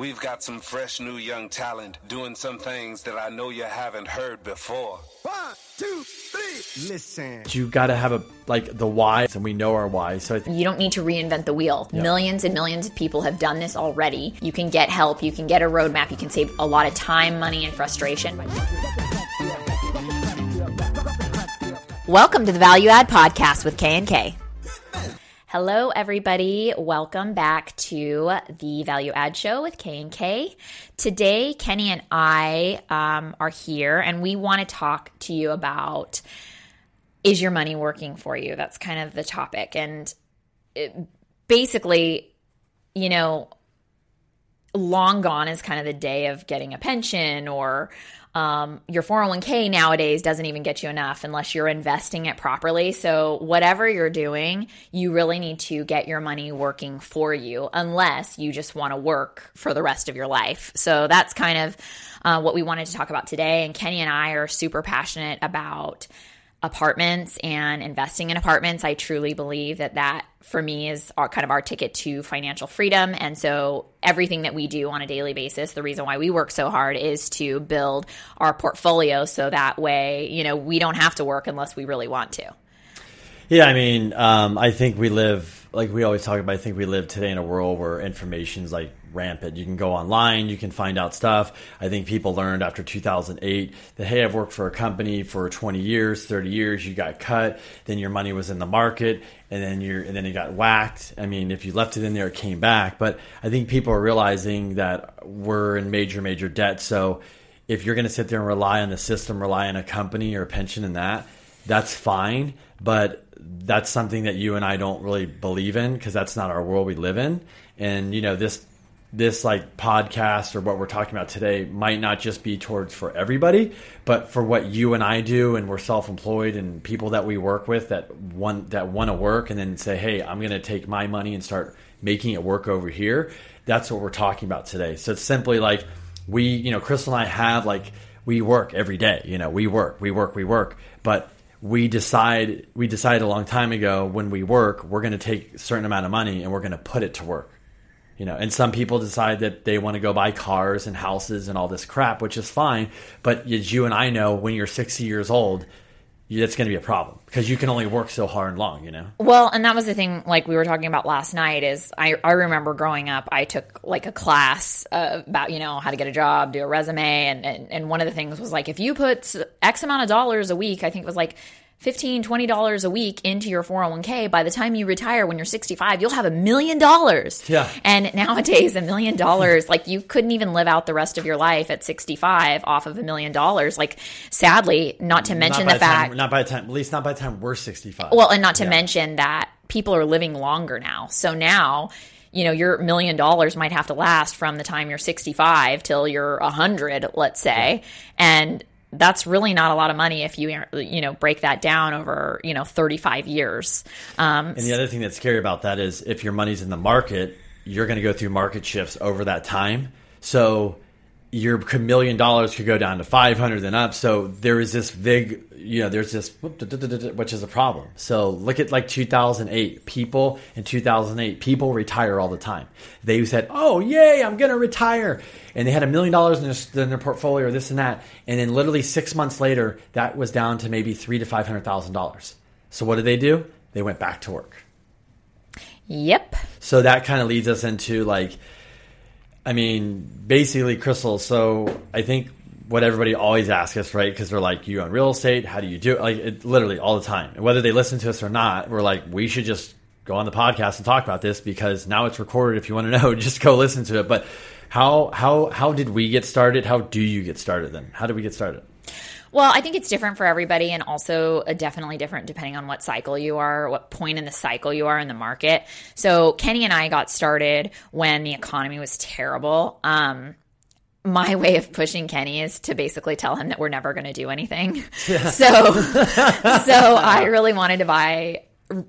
We've got some fresh new young talent doing some things that I know you haven't heard before. One, two, three. Listen. You got to have a like the why, and we know our why. So I think You don't need to reinvent the wheel. Millions and millions of people have done this already. You can get help, you can get a roadmap, you can save a lot of time, money, and frustration. Welcome to the Value Add Podcast with K and K. Hello, everybody. Welcome back to the Value Add Show with K and K. Today, Kenny and I um, are here, and we want to talk to you about is your money working for you? That's kind of the topic, and it, basically, you know, long gone is kind of the day of getting a pension or um, your 401k nowadays doesn't even get you enough unless you're investing it properly. So, whatever you're doing, you really need to get your money working for you, unless you just want to work for the rest of your life. So, that's kind of uh, what we wanted to talk about today. And Kenny and I are super passionate about apartments and investing in apartments. I truly believe that that for me is our kind of our ticket to financial freedom. And so everything that we do on a daily basis, the reason why we work so hard is to build our portfolio so that way, you know, we don't have to work unless we really want to. Yeah, I mean, um, I think we live like we always talk about. I think we live today in a world where information's like rampant. You can go online, you can find out stuff. I think people learned after 2008 that hey, I've worked for a company for 20 years, 30 years. You got cut, then your money was in the market, and then you're and then it got whacked. I mean, if you left it in there, it came back. But I think people are realizing that we're in major, major debt. So if you're going to sit there and rely on the system, rely on a company or a pension and that, that's fine. But that's something that you and I don't really believe in because that's not our world we live in. And you know this this like podcast or what we're talking about today might not just be towards for everybody, but for what you and I do, and we're self-employed and people that we work with that want that want to work and then say, hey, I'm going to take my money and start making it work over here. That's what we're talking about today. So it's simply like we, you know, Crystal and I have like we work every day. You know, we work, we work, we work, but we decide we decided a long time ago when we work we're going to take a certain amount of money and we're going to put it to work you know and some people decide that they want to go buy cars and houses and all this crap which is fine but as you and i know when you're 60 years old that's going to be a problem because you can only work so hard and long you know Well, and that was the thing, like we were talking about last night. Is I, I remember growing up, I took like a class uh, about you know how to get a job, do a resume, and, and and one of the things was like if you put X amount of dollars a week, I think it was like. 15 20 dollars a week into your 401k by the time you retire when you're 65 you'll have a million dollars Yeah. and nowadays a million dollars like you couldn't even live out the rest of your life at 65 off of a million dollars like sadly not to mention not the fact time, not by the time at least not by the time we're 65 well, and not to Yeah. mention that people are living longer now. So now, you know, your million dollars might have to last from the time you're 65 till you're 100, let's say. And that's really not a lot of money if you you know break that down over you know 35 years um, And the other thing that's scary about that is if your money's in the market, you're going to go through market shifts over that time. So your million dollars could go down to 500 and up. So there is this big, you know, there's this, which is a problem. So look at like 2008. People in 2008, people retire all the time. They said, oh, yay, I'm going to retire. And they had a million dollars in their, in their portfolio or this and that. And then literally six months later, that was down to maybe three to $500,000. So what did they do? They went back to work. yep So that kind of leads us into like, I mean, basically, Crystal. So I think what everybody always asks us, right? Because they're like, you own real estate. How do you do it? Like, it, literally all the time. Whether they listen to us or not, we're like, we should just go on the podcast and talk about this because now it's recorded. If you want to know, just go listen to it. But how how how did we get started? How do you get started then? How did we get started? Well, I think it's different for everybody and also uh, definitely different depending on what cycle you are, what point in the cycle you are in the market. So, Kenny and I got started when the economy was terrible. Um, my way of pushing Kenny is to basically tell him that we're never going to do anything. So, so I really wanted to buy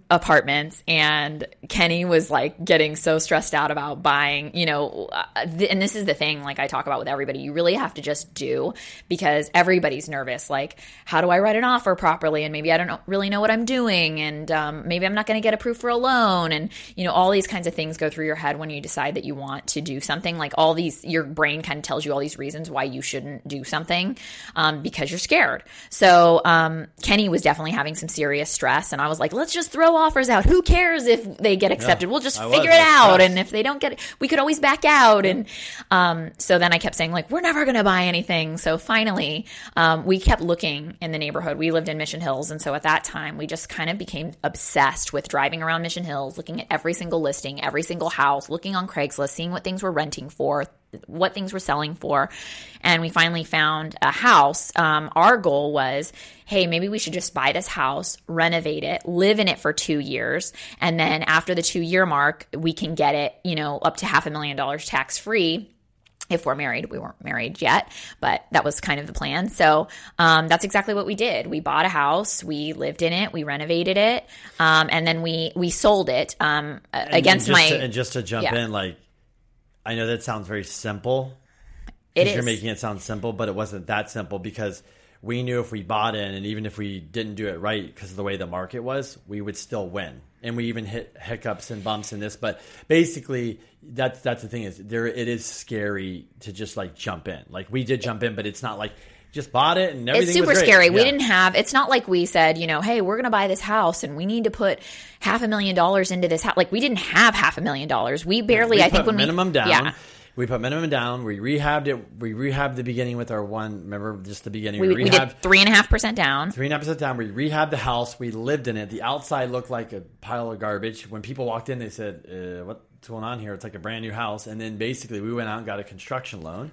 apartments and Kenny was like getting so stressed out about buying, you know, uh, and this is the thing like I talk about with everybody, you really have to just do because everybody's nervous like how do I write an offer properly and maybe I don't really know what I'm doing and um, maybe I'm not going to get approved for a loan and you know all these kinds of things go through your head when you decide that you want to do something like all these your brain kind of tells you all these reasons why you shouldn't do something um, because you're scared. So um, Kenny was definitely having some serious stress and I was like let's just throw offers out. Who cares if they get accepted? Yeah, we'll just I was. figure it out. And if they don't get it, we could always back out. And um, so then I kept saying, like, we're never going to buy anything. So finally, um, we kept looking in the neighborhood. We lived in Mission Hills. And so at that time, we just kind of became obsessed with driving around Mission Hills, looking at every single listing, every single house, looking on Craigslist, seeing what things were renting for, what things were selling for. And we finally found a house. Um, our goal was, hey, maybe we should just buy this house, renovate it, live in it for two years. And then after the two year mark, we can get it, you know, up to half a million dollars tax free if we're married. We weren't married yet, but that was kind of the plan. So um, that's exactly what we did. We bought a house, we lived in it, we renovated it, um, and then we we sold it um, against and my. to, and just to jump Yeah. in, like I know that sounds very simple. It 'cause You're making it sound simple, but it wasn't that simple because we knew if we bought in, and even if we didn't do it right because of the way the market was, we would still win. And we even hit hiccups and bumps in this, but basically, that's that's the thing is there. It is scary to just like jump in. Like we did jump in, but it's not like just bought it and everything. it's super scary. We didn't have. It's not like we said, you know, hey, we're going to buy this house and we need to put half a million dollars into this house. Like we didn't have half a million dollars. We barely. we I think when minimum we down. yeah. We put minimum down. We rehabbed it. We rehabbed the beginning with our one. Remember, just the beginning. We, we rehabbed did three and a half percent down. three and a half percent down. We rehabbed the house. We lived in it. The outside looked like a pile of garbage. When people walked in, they said, uh, "What's going on here?" It's like a brand new house. And then basically, we went out and got a construction loan.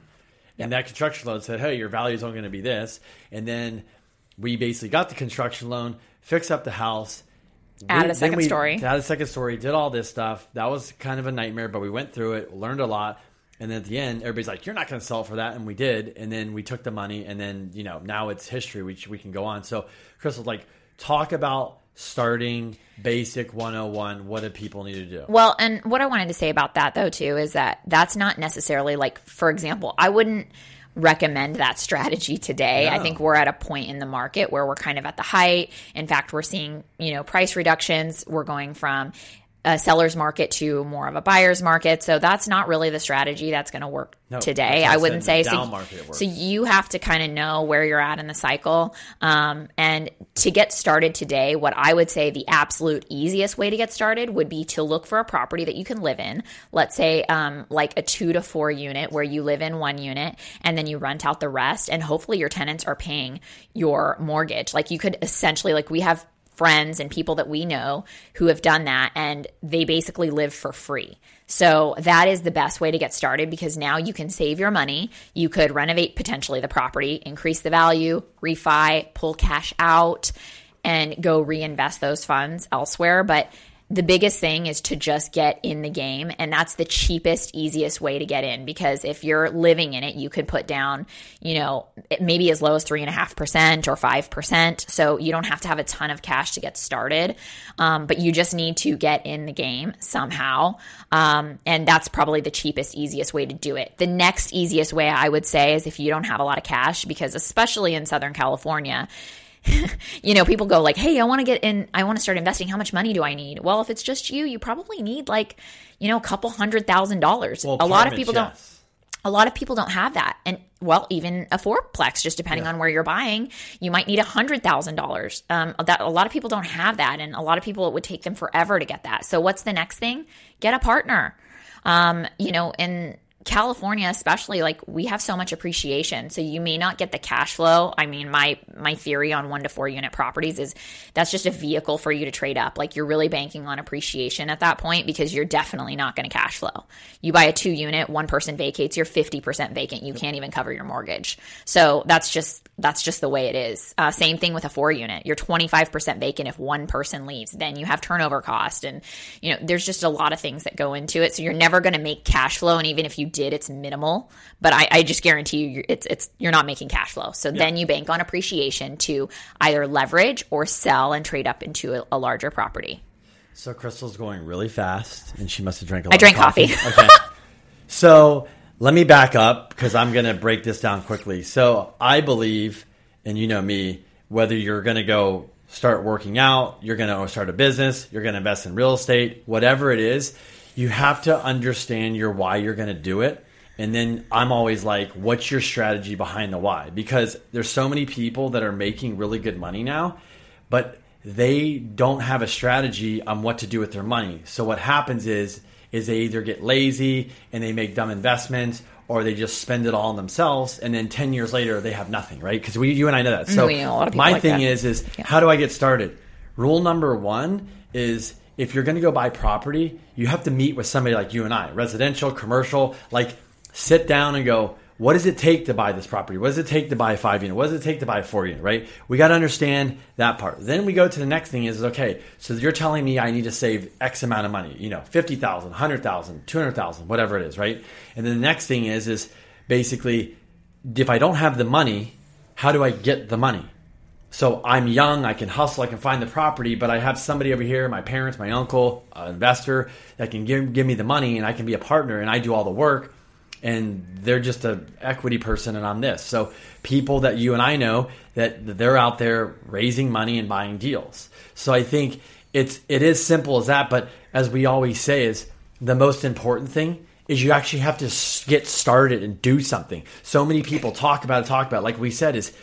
And that construction loan said, "Hey, your value is only going to be this." And then we basically got the construction loan, fixed up the house. Added a second we story. Added a second story. Did all this stuff. That was kind of a nightmare, but we went through it, learned a lot. And then at the end, everybody's like, "You're not going to sell for that," and we did. And then we took the money, and then you know now it's history. We we can go on. So Crystal, like, talk about starting basic 101. What do people need to do? Well, and what I wanted to say about that though too is that that's not necessarily like, for example, I wouldn't recommend that strategy today. I think we're at a point in the market where we're kind of at the height. In fact, we're seeing, you know, price reductions. We're going from a seller's market to more of a buyer's market. So that's not really the strategy that's going to work No, today. I I wouldn't say so. So you have to kind of know where you're at in the cycle. Um, and to get started today, what I would say the absolute easiest way to get started would be to look for a property that you can live in. Let's say um, like a two to four unit where you live in one unit and then you rent out the rest. And hopefully your tenants are paying your mortgage. Like you could essentially, like we have friends and people that we know who have done that and they basically live for free. So that is the best way to get started because now you can save your money. You could renovate potentially the property, increase the value, refi, pull cash out, and go reinvest those funds elsewhere. But the biggest thing is to just get in the game. And that's the cheapest, easiest way to get in because if you're living in it, you could put down, you know, maybe as low as 3.5% or 5%. So you don't have to have a ton of cash to get started. Um, but you just need to get in the game somehow. Um, and that's probably the cheapest, easiest way to do it. The next easiest way I would say is if you don't have a lot of cash, because especially in Southern California, you know, people go like, "Hey, I want to get in. I want to start investing. How much money do I need?" Well, if it's just you, you probably need like, you know, a couple hundred thousand dollars. Well, a lot of people don't. A lot of people don't have that, and well, even a fourplex, just depending on where you're buying, you might need a hundred thousand dollars. Um, that a lot of people don't have that, and a lot of people it would take them forever to get that. So, what's the next thing? Get a partner. Um, you know, in California, especially, like we have so much appreciation, so you may not get the cash flow. I mean, my my theory on one to four unit properties is that's just a vehicle for you to trade up. Like you're really banking on appreciation at that point because you're definitely not going to cash flow. You buy a two unit, one person vacates, you're fifty percent vacant. You can't even cover your mortgage. So that's just that's just the way it is. Uh, same thing with a four unit. You're twenty five percent vacant if one person leaves. Then you have turnover cost, and you know there's just a lot of things that go into it. So you're never going to make cash flow, and even if you did, it's minimal. But I, I just guarantee you, it's it's you're not making cash flow. So then you bank on appreciation to either leverage or sell and trade up into a, a larger property. So Crystal's going really fast, and she must have drank a lot. I drank of coffee. coffee. okay. So let me back up because I'm going to break this down quickly. So I believe, and you know me, whether you're going to go start working out, you're going to start a business, you're going to invest in real estate, whatever it is, you have to understand your why you're going to do it. And then I'm always like, what's your strategy behind the why? Because there's so many people that are making really good money now, but they don't have a strategy on what to do with their money. So what happens is is they either get lazy and they make dumb investments or they just spend it all on themselves and then 10 years later they have nothing, right? Cuz we you and I know that. So mm, know a lot of people my like thing that. is is how do I get started? Rule number 1 is if you're going to go buy property, you have to meet with somebody like you and I, residential, commercial, like sit down and go, what does it take to buy this property? What does it take to buy a five unit? What does it take to buy a four unit, right? We got to understand that part. Then we go to the next thing is, okay, so you're telling me I need to save X amount of money, you know, 50,000, 100,000, 200,000, whatever it is, right? And then the next thing is, is basically, if I don't have the money, how do I get the money? So I'm young, I can hustle, I can find the property, but I have somebody over here, my parents, my uncle, an investor that can give, give me the money and I can be a partner and I do all the work and they're just a equity person and I'm this. So people that you and I know that they're out there raising money and buying deals. So I think it's it is simple as that, but as we always say is the most important thing is you actually have to get started and do something. So many people talk about it, talk about it. like we said is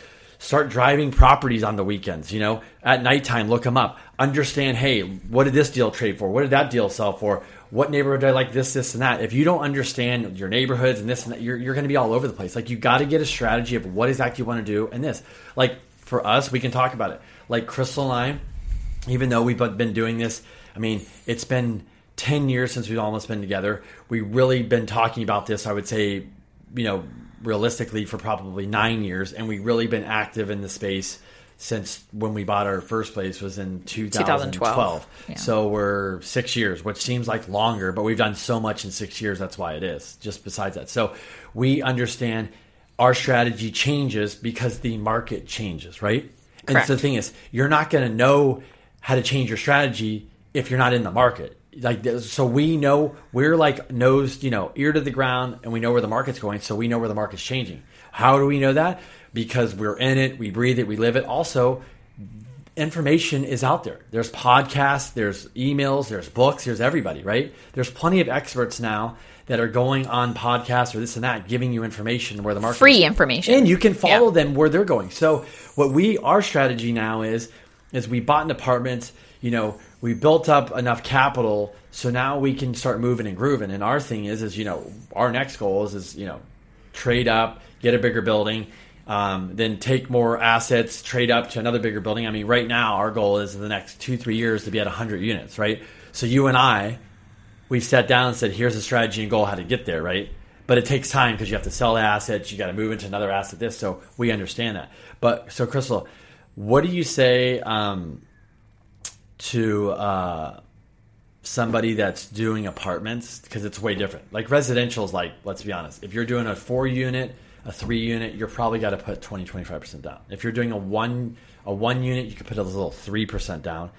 start driving properties on the weekends, you know, at nighttime, look them up. Understand, hey, what did this deal trade for? What did that deal sell for? What neighborhood do I like this, this, and that? If you don't understand your neighborhoods and this and that, you're, you're going to be all over the place. Like, you got to get a strategy of what exactly you want to do and this. Like, for us, we can talk about it. Like, Crystal and I, even though we've been doing this, I mean, it's been 10 years since we've almost been together. We've really been talking about this, I would say, you know, realistically for probably nine years. And we've really been active in the space since when we bought our first place was in 2012. 2012. Yeah. So we're six years, which seems like longer, but we've done so much in six years. That's why it is, just besides that. So we understand our strategy changes because the market changes, right? And so the thing is, you're not going to know how to change your strategy if you're not in the market. Like so, we know we're like nose, you know, ear to the ground, and we know where the market's going. So we know where the market's changing. How do we know that? Because we're in it, we breathe it, we live it. Also, information is out there. There's podcasts, there's emails, there's books, there's everybody, right? There's plenty of experts now that are going on podcasts or this and that, giving you information where the market Free information. and you can follow Yeah. them where they're going. So what we our strategy now is is we bought an apartment, you know, we built up enough capital so now we can start moving and grooving. And our thing is is you know, our next goal is is, you know, trade up, get a bigger building, um, then take more assets, trade up to another bigger building. I mean, right now our goal is in the next two, three years to be at 100 units, right? So you and I, we've sat down and said, here's a strategy and goal how to get there, right? But it takes time because you have to sell assets, you got to move into another asset. This, so we understand that. But so, Crystal, what do you say um, to uh, somebody that's doing apartments? Because it's way different. Like residential is like, let's be honest, if you're doing a four unit, a three unit, you're probably got to put 20, 25 percent down. If you're doing a one a one unit, you could put a little three percent down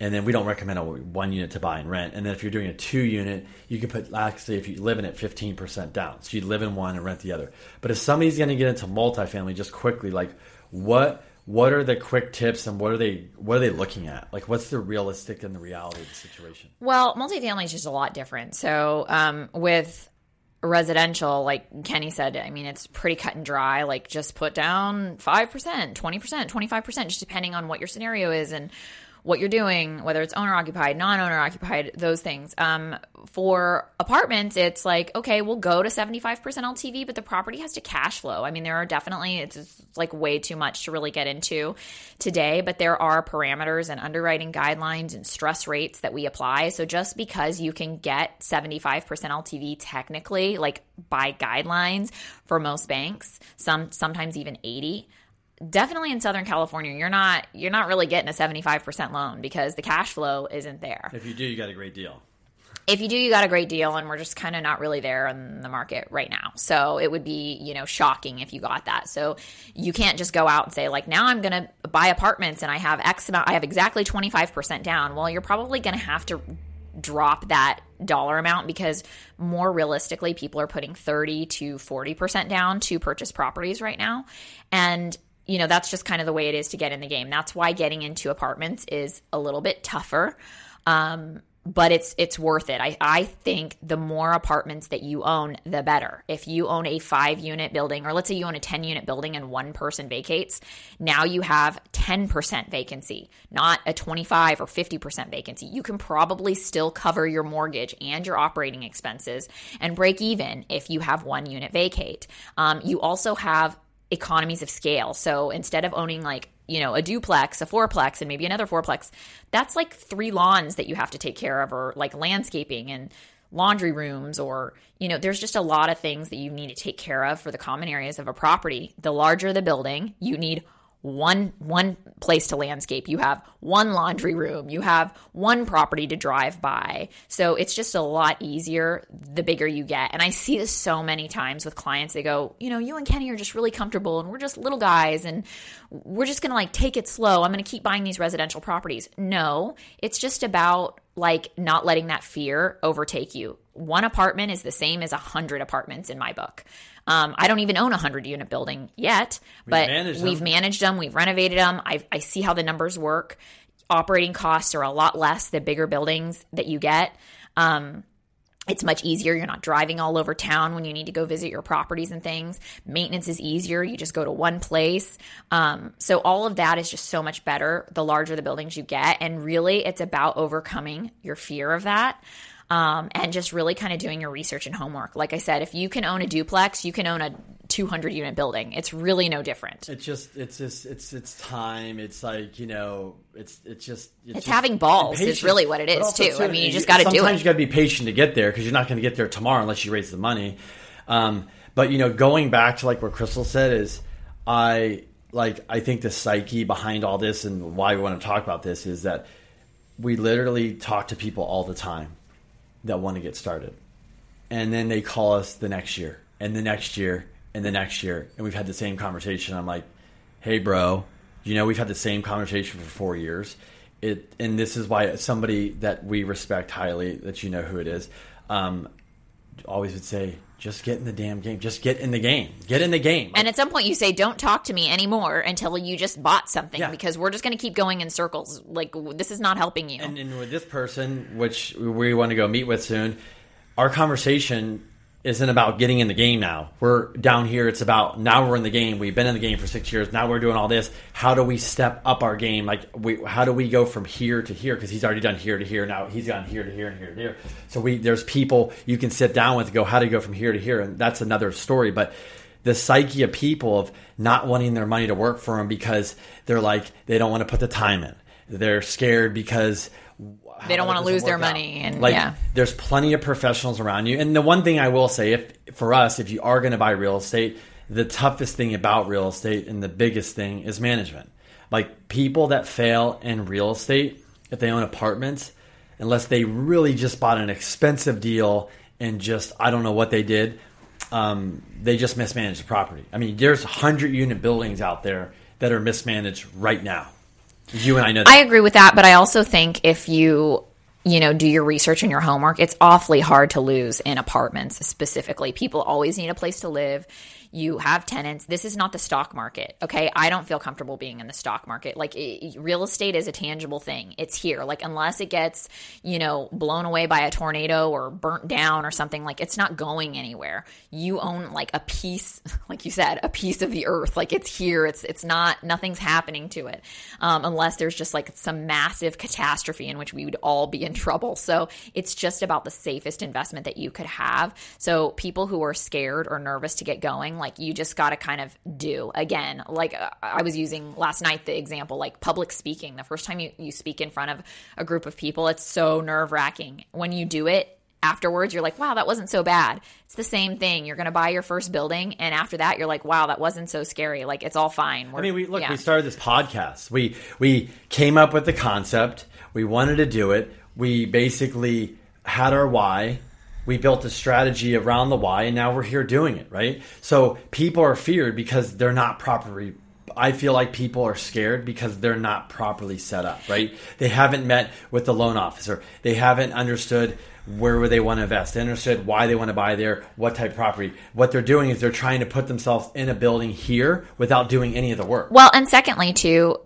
and then we don't recommend a one unit to buy and rent. And then if you're doing a two unit, you can put actually if you live in it, fifteen percent down. So you live in one and rent the other. But if somebody's going to get into multifamily, just quickly, like what what are the quick tips and what are they what are they looking at? Like what's the realistic and the reality of the situation? Well, multifamily is just a lot different. So, um, with residential, like Kenny said, I mean, it's pretty cut and dry. Like, just put down 5%, 20%, 25%, just depending on what your scenario is and what you're doing, whether it's owner occupied, non owner occupied, those things. Um, for apartments, it's like, okay, we'll go to 75% LTV, but the property has to cash flow. I mean, there are definitely, it's, like way too much to really get into today, but there are parameters and underwriting guidelines and stress rates that we apply. So just because you can get 75% LTV technically, like by guidelines for most banks, some sometimes even 80, definitely in Southern California, you're not you're not really getting a 75% loan because the cash flow isn't there. If you do, you got a great deal. if you do, you got a great deal, and we're just kind of not really there in the market right now. So it would be, you know, shocking if you got that. So you can't just go out and say, like, now I'm going to buy apartments and I have X amount, I have exactly 25% down. Well, you're probably going to have to drop that dollar amount because more realistically, people are putting 30 to 40% down to purchase properties right now. And you know, that's just kind of the way it is to get in the game. That's why getting into apartments is a little bit tougher. Um, but it's it's worth it. I, I think the more apartments that you own, the better. If you own a five unit building, or let's say you own a 10 unit building and one person vacates, now you have 10% vacancy, not a 25 or 50% vacancy. You can probably still cover your mortgage and your operating expenses and break even if you have one unit vacate. Um, you also have economies of scale. So instead of owning like you know, a duplex, a fourplex, and maybe another fourplex, that's like three lawns that you have to take care of, or like landscaping and laundry rooms, or, you know, there's just a lot of things that you need to take care of for the common areas of a property. The larger the building, you need one one place to landscape. You have one laundry room. You have one property to drive by. So it's just a lot easier the bigger you get. And i see this so many times with clients. They go you know you and kenny are just really comfortable and we're just little guys and we're just gonna like take it slow. I'm gonna keep buying these residential properties. No it's just about like not letting that fear overtake you. One apartment is the same as a hundred apartments in my book um, I don't even own a 100 unit building yet, we've but managed we've managed them, we've renovated them. I, I see how the numbers work. Operating costs are a lot less the bigger buildings that you get. Um, it's much easier. You're not driving all over town when you need to go visit your properties and things. Maintenance is easier. You just go to one place. Um, so all of that is just so much better the larger the buildings you get. And really, it's about overcoming your fear of that um, and just really kind of doing your research and homework. Like I said, if you can own a duplex, you can own a 200 unit building. It's really no different. It's just, it's just, it's, it's time. It's like, you know, it's, it's just, it's, it's just, having balls is really what it is too. too. I mean, you just got to do it. Sometimes you got to be patient to get there because you're not going to get there tomorrow unless you raise the money. Um, but you know, going back to like what Crystal said is, I like, I think the psyche behind all this and why we want to talk about this is that we literally talk to people all the time that want to get started. And then they call us the next year and the next year and the next year. And we've had the same conversation. I'm like, hey, bro, you know, we've had the same conversation for four years. It, and this is why somebody that we respect highly, that you know who it is, um, always would say, just get in the damn game. Just get in the game. Get in the game. And at some point, you say, "Don't talk to me anymore until you just bought something," yeah. because we're just going to keep going in circles. Like this is not helping you. And, and with this person, which we want to go meet with soon, our conversation isn't about getting in the game now. We're down here. It's about now we're in the game. We've been in the game for six years. Now we're doing all this. How do we step up our game? Like, we, how do we go from here to here? Because he's already done here to here. Now he's gone here to here and here to here. So we there's people you can sit down with to go how do you go from here to here, and that's another story. But the psyche of people of not wanting their money to work for them because they're like they don't want to put the time in. They're scared because they don't want to lose their money and like yeah. there's plenty of professionals around you. And the one thing i will say if for us if you are going to buy real estate the toughest thing about real estate and the biggest thing is management. Like people that fail in real estate if they own apartments unless they really just bought an expensive deal and just i don't know what they did um, they just mismanaged the property. I mean there's 100 unit buildings out there that are mismanaged right now you and I know. That. I agree with that, but I also think if you you know do your research and your homework, it's awfully hard to lose in apartments specifically. People always need a place to live you have tenants. This is not the stock market. Okay. I don't feel comfortable being in the stock market. Like it, real estate is a tangible thing. It's here. Like unless it gets, you know, blown away by a tornado or burnt down or something, like it's not going anywhere. You own like a piece, like you said, a piece of the earth. Like it's here. It's, it's not, nothing's happening to it. Um, unless there's just like some massive catastrophe in which we would all be in trouble. So it's just about the safest investment that you could have. So people who are scared or nervous to get going, like you just got to kind of do. Again like i was using last night the example like public speaking. The first time you, you speak in front of a group of people it's so nerve-wracking. When you do it afterwards you're like wow that wasn't so bad. It's the same thing. You're going to buy your first building and after that you're like wow that wasn't so scary. Like it's all fine. We're, i mean we look yeah. we started this podcast. We we came up with the concept. We wanted to do it. We basically had our why. We built a strategy around the why, and now we're here doing it, right? So people are feared because they're not properly. I feel like people are scared because they're not properly set up, right? They haven't met with the loan officer. They haven't understood where they want to invest. They understood why they want to buy there, what type of property. What they're doing is they're trying to put themselves in a building here without doing any of the work. Well, and secondly, too,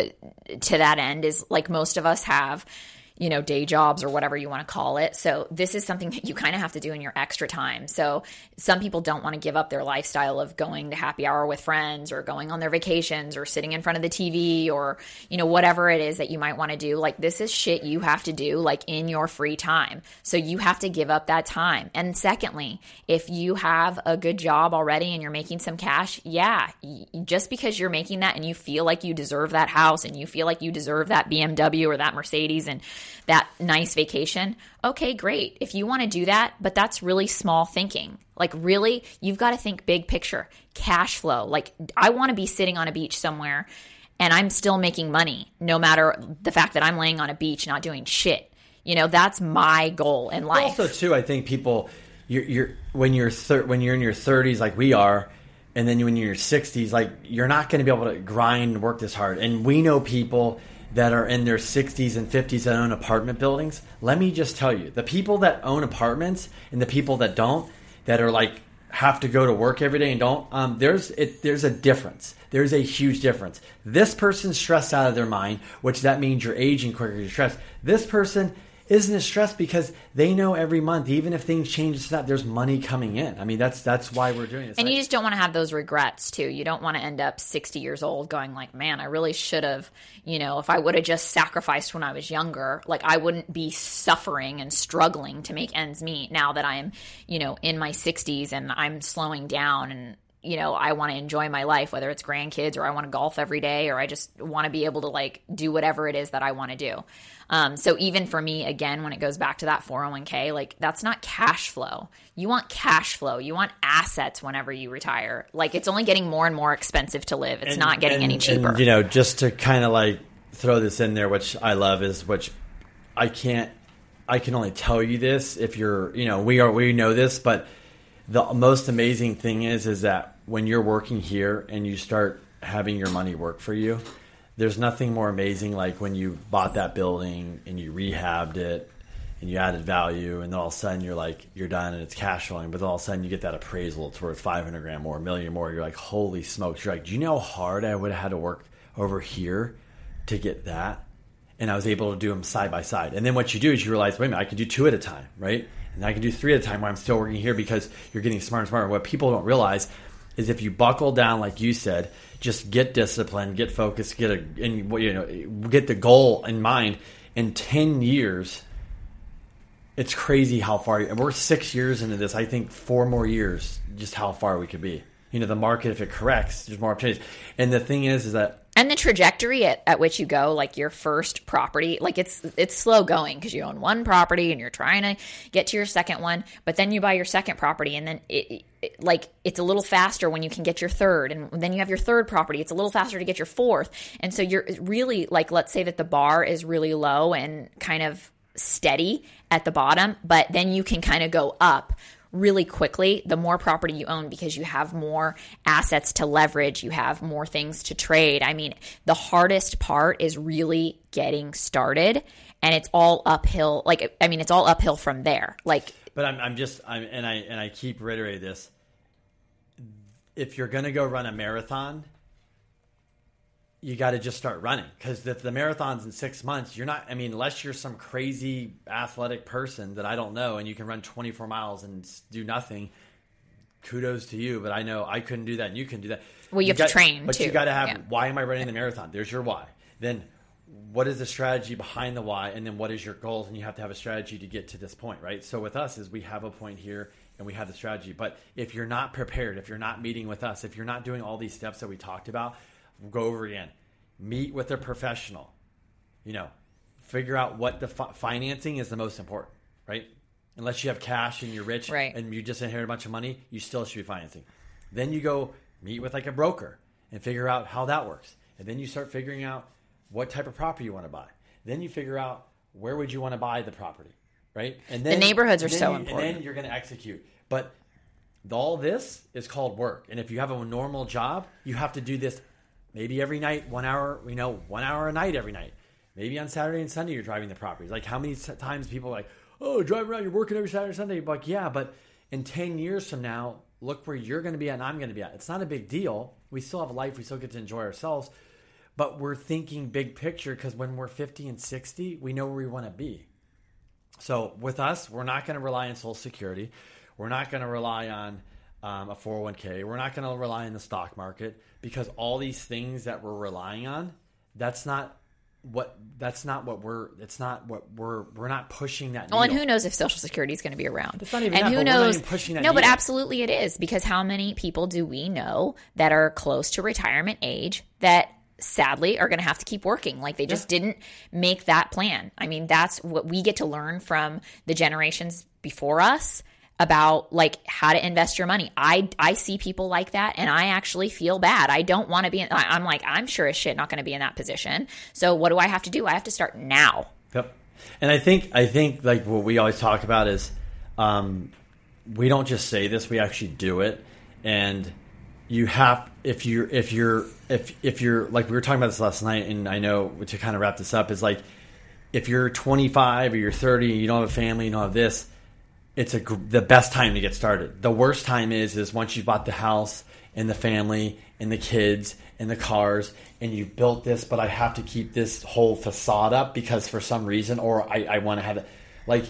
to that end, is like most of us have you know, day jobs or whatever you want to call it. So this is something that you kind of have to do in your extra time. So some people don't want to give up their lifestyle of going to happy hour with friends or going on their vacations or sitting in front of the TV or, you know, whatever it is that you might want to do. Like this is shit you have to do like in your free time. So you have to give up that time. And secondly, if you have a good job already and you're making some cash, yeah, just because you're making that and you feel like you deserve that house and you feel like you deserve that BMW or that Mercedes and that nice vacation, okay, great. If you want to do that, but that's really small thinking. Like, really, you've got to think big picture, cash flow. Like, I want to be sitting on a beach somewhere and I'm still making money, no matter the fact that I'm laying on a beach not doing shit. You know, that's my goal in life. Also, too, I think people, you're, you're when you're thir- when you're in your 30s, like we are, and then when you're in your 60s, like you're not going to be able to grind and work this hard. And we know people that are in their 60s and 50s that own apartment buildings, let me just tell you the people that own apartments and the people that don't, that are like have to go to work every day and don't, um, there's it, there's a difference. There's a huge difference. This person's stressed out of their mind, which that means you're aging quicker, you're stressed. This person isn't as stressed because they know every month, even if things change, that there's money coming in. I mean, that's that's why we're doing this. And like, you just don't want to have those regrets too. You don't want to end up 60 years old going like, man, I really should have, you know, if I would have just sacrificed when I was younger, like I wouldn't be suffering and struggling to make ends meet now that I'm, you know, in my 60s and I'm slowing down and you know, I want to enjoy my life, whether it's grandkids or I want to golf every day or I just want to be able to like do whatever it is that I want to do. Um, so even for me, again, when it goes back to that 401k, like that's not cash flow. You want cash flow. You want assets whenever you retire. Like it's only getting more and more expensive to live. It's and, not getting and, any cheaper. And, you know, just to kind of like throw this in there, which I love is which I can't, I can only tell you this if you're, you know, we are, we know this, but the most amazing thing is, is that when you're working here and you start having your money work for you, there's nothing more amazing like when you bought that building and you rehabbed it and you added value and then all of a sudden you're like you're done and it's cash flowing but then all of a sudden you get that appraisal it's worth 500 grand more a million more you're like holy smokes. You're like do you know how hard i would have had to work over here to get that? And i was able to do them side by side. And then what you do is you realize wait a minute i can do two at a time right and i can do three at a time while i'm still working here because you're getting smarter and smarter what people don't realize is if you buckle down like you said just get disciplined, get focused, get a and you know get the goal in mind. In ten years, it's crazy how far. And we're six years into this. I think four more years, just how far we could be. You know, the market if it corrects, there's more opportunities. And the thing is, is that and the trajectory at, at which you go like your first property like it's it's slow going because you own one property and you're trying to get to your second one but then you buy your second property and then it, it, like it's a little faster when you can get your third. And then you have your third property. It's a little faster to get your fourth. And so you're really like let's say that the bar is really low and kind of steady at the bottom but then you can kind of go up really quickly the more property you own because you have more assets to leverage, you have more things to trade. I mean, the hardest part is really getting started and it's all uphill. Like, I mean, it's all uphill from there. Like, but I'm, I'm just, I'm, and I, and I keep reiterating this. If you're going to go run a marathon, you got to just start running because if the marathon's in six months, you're not. I mean, unless you're some crazy athletic person that I don't know, and you can run 24 miles and do nothing. Kudos to you, but I know I couldn't do that, and you can do that. Well, you, you have got, to train, but too. you got to have. Yeah. Why am I running the marathon? There's your why. Then, what is the strategy behind the why, and then what is your goals? And you have to have a strategy to get to this point, right? So with us, is we have a point here, and we have the strategy. But if you're not prepared, if you're not meeting with us, if you're not doing all these steps that we talked about, go over again. Meet with a professional. You know, figure out what the fi- financing is the most important, right? Unless you have cash and you're rich right. and you just inherit a bunch of money, you still should be financing. Then you go meet with like a broker and figure out how that works. And then you start figuring out what type of property you want to buy. Then you figure out where would you want to buy the property, right? And then The neighborhoods are so you- And important. then you're going to execute. But all this is called work. And if you have a normal job, you have to do this maybe every night, one hour, you know, one hour a night every night. Maybe on Saturday and Sunday you're driving the properties. Like how many times people are like, oh, driving around, you're working every Saturday and Sunday. You're like, yeah, but in 10 years from now, look where you're going to be at and I'm going to be at. It's not a big deal. We still have a life. We still get to enjoy ourselves. But we're thinking big picture because when we're 50 and 60, we know where we want to be. So with us, we're not going to rely on Social Security. We're not going to rely on um, a 401k. We're not going to rely on the stock market because all these things that we're relying on, that's not what that's not what we're it's not what we're we're not pushing that Well, and who knows if Social Security is going to be around? It's not even and that, who but we're not knows? even pushing that no, but absolutely it is because how many people do we know that are close to retirement age that sadly are going to have to keep working? Like they just didn't make that plan. I mean, that's what we get to learn from the generations before us about like how to invest your money. I I see people like that and I actually feel bad. I don't want to be in I'm like I'm sure as shit not going to be in that position. So what do I have to do? I have to start now. Yep. And I think I think like what we always talk about is um, we don't just say this; we actually do it. And you have if you're if you're if if you're like we were talking about this last night, and I know to kind of wrap this up is like if you're 25 or you're 30, and you don't have a family, you don't have this. It's a the best time to get started. The worst time is is once you've bought the house and the family and the kids and the cars and you've built this, but I have to keep this whole facade up because for some reason, or I, I want to have it. Like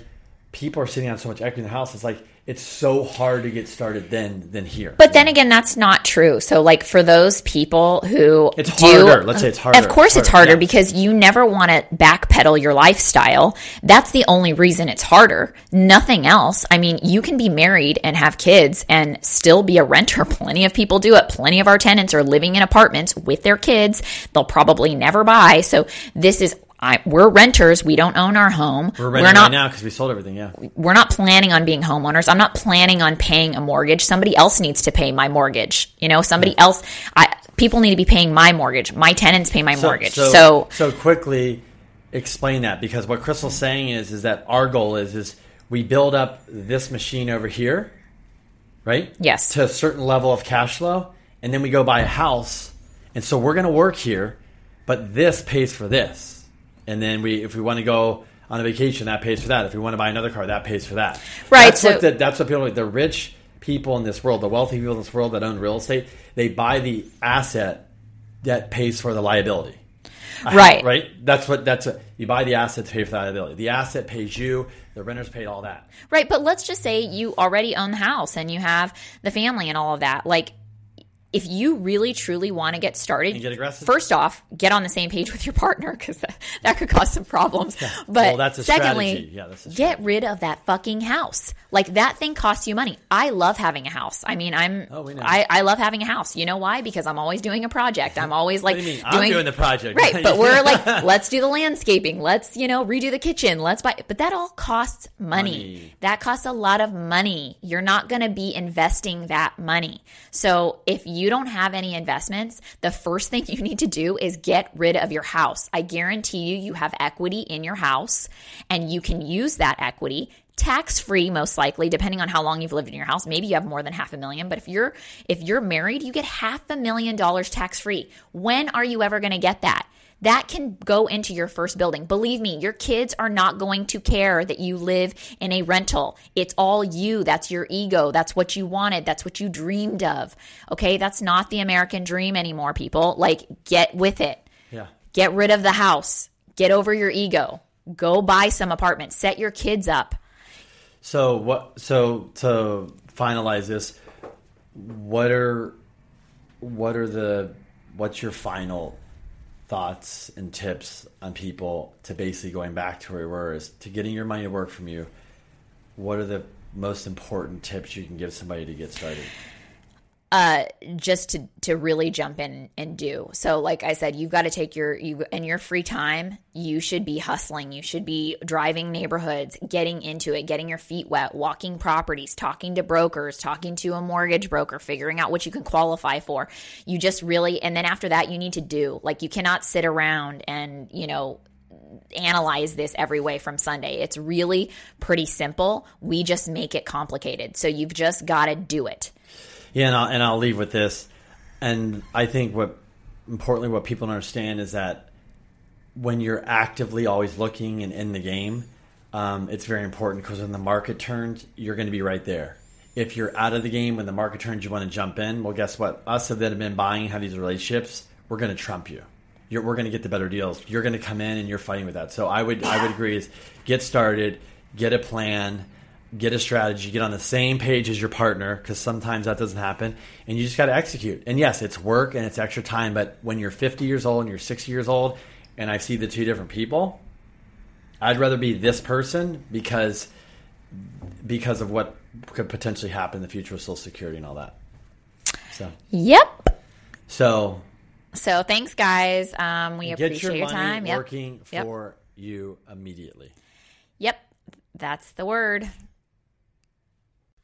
people are sitting on so much equity in the house. It's like it's so hard to get started then than here. But then again, that's not true. So, like for those people who It's do, harder. Let's say it's harder. Of course, It's it's harder, harder yeah. because you never want to backpedal your lifestyle. That's the only reason it's harder. Nothing else. I mean, you can be married and have kids and still be a renter. Plenty of people do it. Plenty of our tenants are living in apartments with their kids. They'll probably never buy. So this is. I, we're renters. We don't own our home. we're renting not right now because we sold everything. Yeah. we're not planning on being homeowners. I'm not planning on paying a mortgage. Somebody else needs to pay my mortgage. You know, somebody else. I people need to be paying my mortgage. My tenants pay my mortgage. So, so quickly explain that because what Crystal's saying is is that our goal is is we build up this machine over here, right? Yes. To a certain level of cash flow, and then we go buy a house, and so we're going to work here, but this pays for this, and then we if we want to go on a vacation, that pays for that. If we want to buy another car, that pays for that. Right, That's so- what the, that's what people like. The rich people in this world, the wealthy people in this world that own real estate, they buy the asset that pays for the liability. Right. Right. That's what. That's what you buy the asset to pay for the liability. The asset pays you. The renters paid all that. right, but let's just say you already own the house and you have the family and all of that. Like if you really truly want to get started, get first off, get on the same page with your partner because that, that could cause some problems. But Well, that's a secondly. Yeah, get rid of that fucking house. Like that thing costs you money. I love having a house. I mean, I'm Oh. I, I love having a house. You know why? Because I'm always doing a project. I'm always like do mean? I'm doing the project. Right, but we're like, let's do the landscaping. Let's, you know, redo the kitchen. Let's buy but that all costs money. Money. That costs a lot of money. You're not going to be investing that money. So, if you don't have any investments, the first thing you need to do is get rid of your house. I guarantee you you have equity in your house and you can use that equity tax free most likely depending on how long you've lived in your house. Maybe you have more than half a million but if you're if you're married you get half a million dollars tax free when are you ever going to get that that can go into your first building. Believe me, your kids are not going to care that you live in a rental. It's all you. That's your ego. That's what you wanted. That's what you dreamed of. Okay. That's not the American dream anymore, people. Like, get with it. yeah. Get rid of the house. Get over your ego. Go buy some apartments. Set your kids up. So what? So to finalize this, what are what are the what's your final thoughts and tips on people to basically going back to where we were is to getting your money to work from you? What are the most important tips you can give somebody to get started? Uh, just to to really jump in and do. So like I said, you've got to take your you in your free time, you should be hustling. You should be driving neighborhoods, getting into it, getting your feet wet, walking properties, talking to brokers, talking to a mortgage broker, figuring out what you can qualify for. You just really and then after that you need to do. Like you cannot sit around and, you know, analyze this every way from Sunday. It's really pretty simple. We just make it complicated. So you've just got to do it. Yeah, and I'll, and I'll leave with this. And I think what importantly what people don't understand is that when you're actively always looking and in the game, um, it's very important because when the market turns, you're going to be right there. If you're out of the game when the market turns, you want to jump in. Well, guess what? Us that have been buying, have these relationships, we're going to trump you. You're, we're going to get the better deals. You're going to come in and you're fighting with that. So I would I would agree is get started, get a plan, get a strategy, get on the same page as your partner because sometimes that doesn't happen, and you just got to execute. And yes, it's work and it's extra time, but when you're 50 years old and you're 60 years old, and I see the two different people, I'd rather be this person because because of what could potentially happen in the future with Social Security and all that. So Yep. so So thanks, guys. Um, we appreciate your your, time. Yep. working Yep. for you immediately. Yep. That's the word.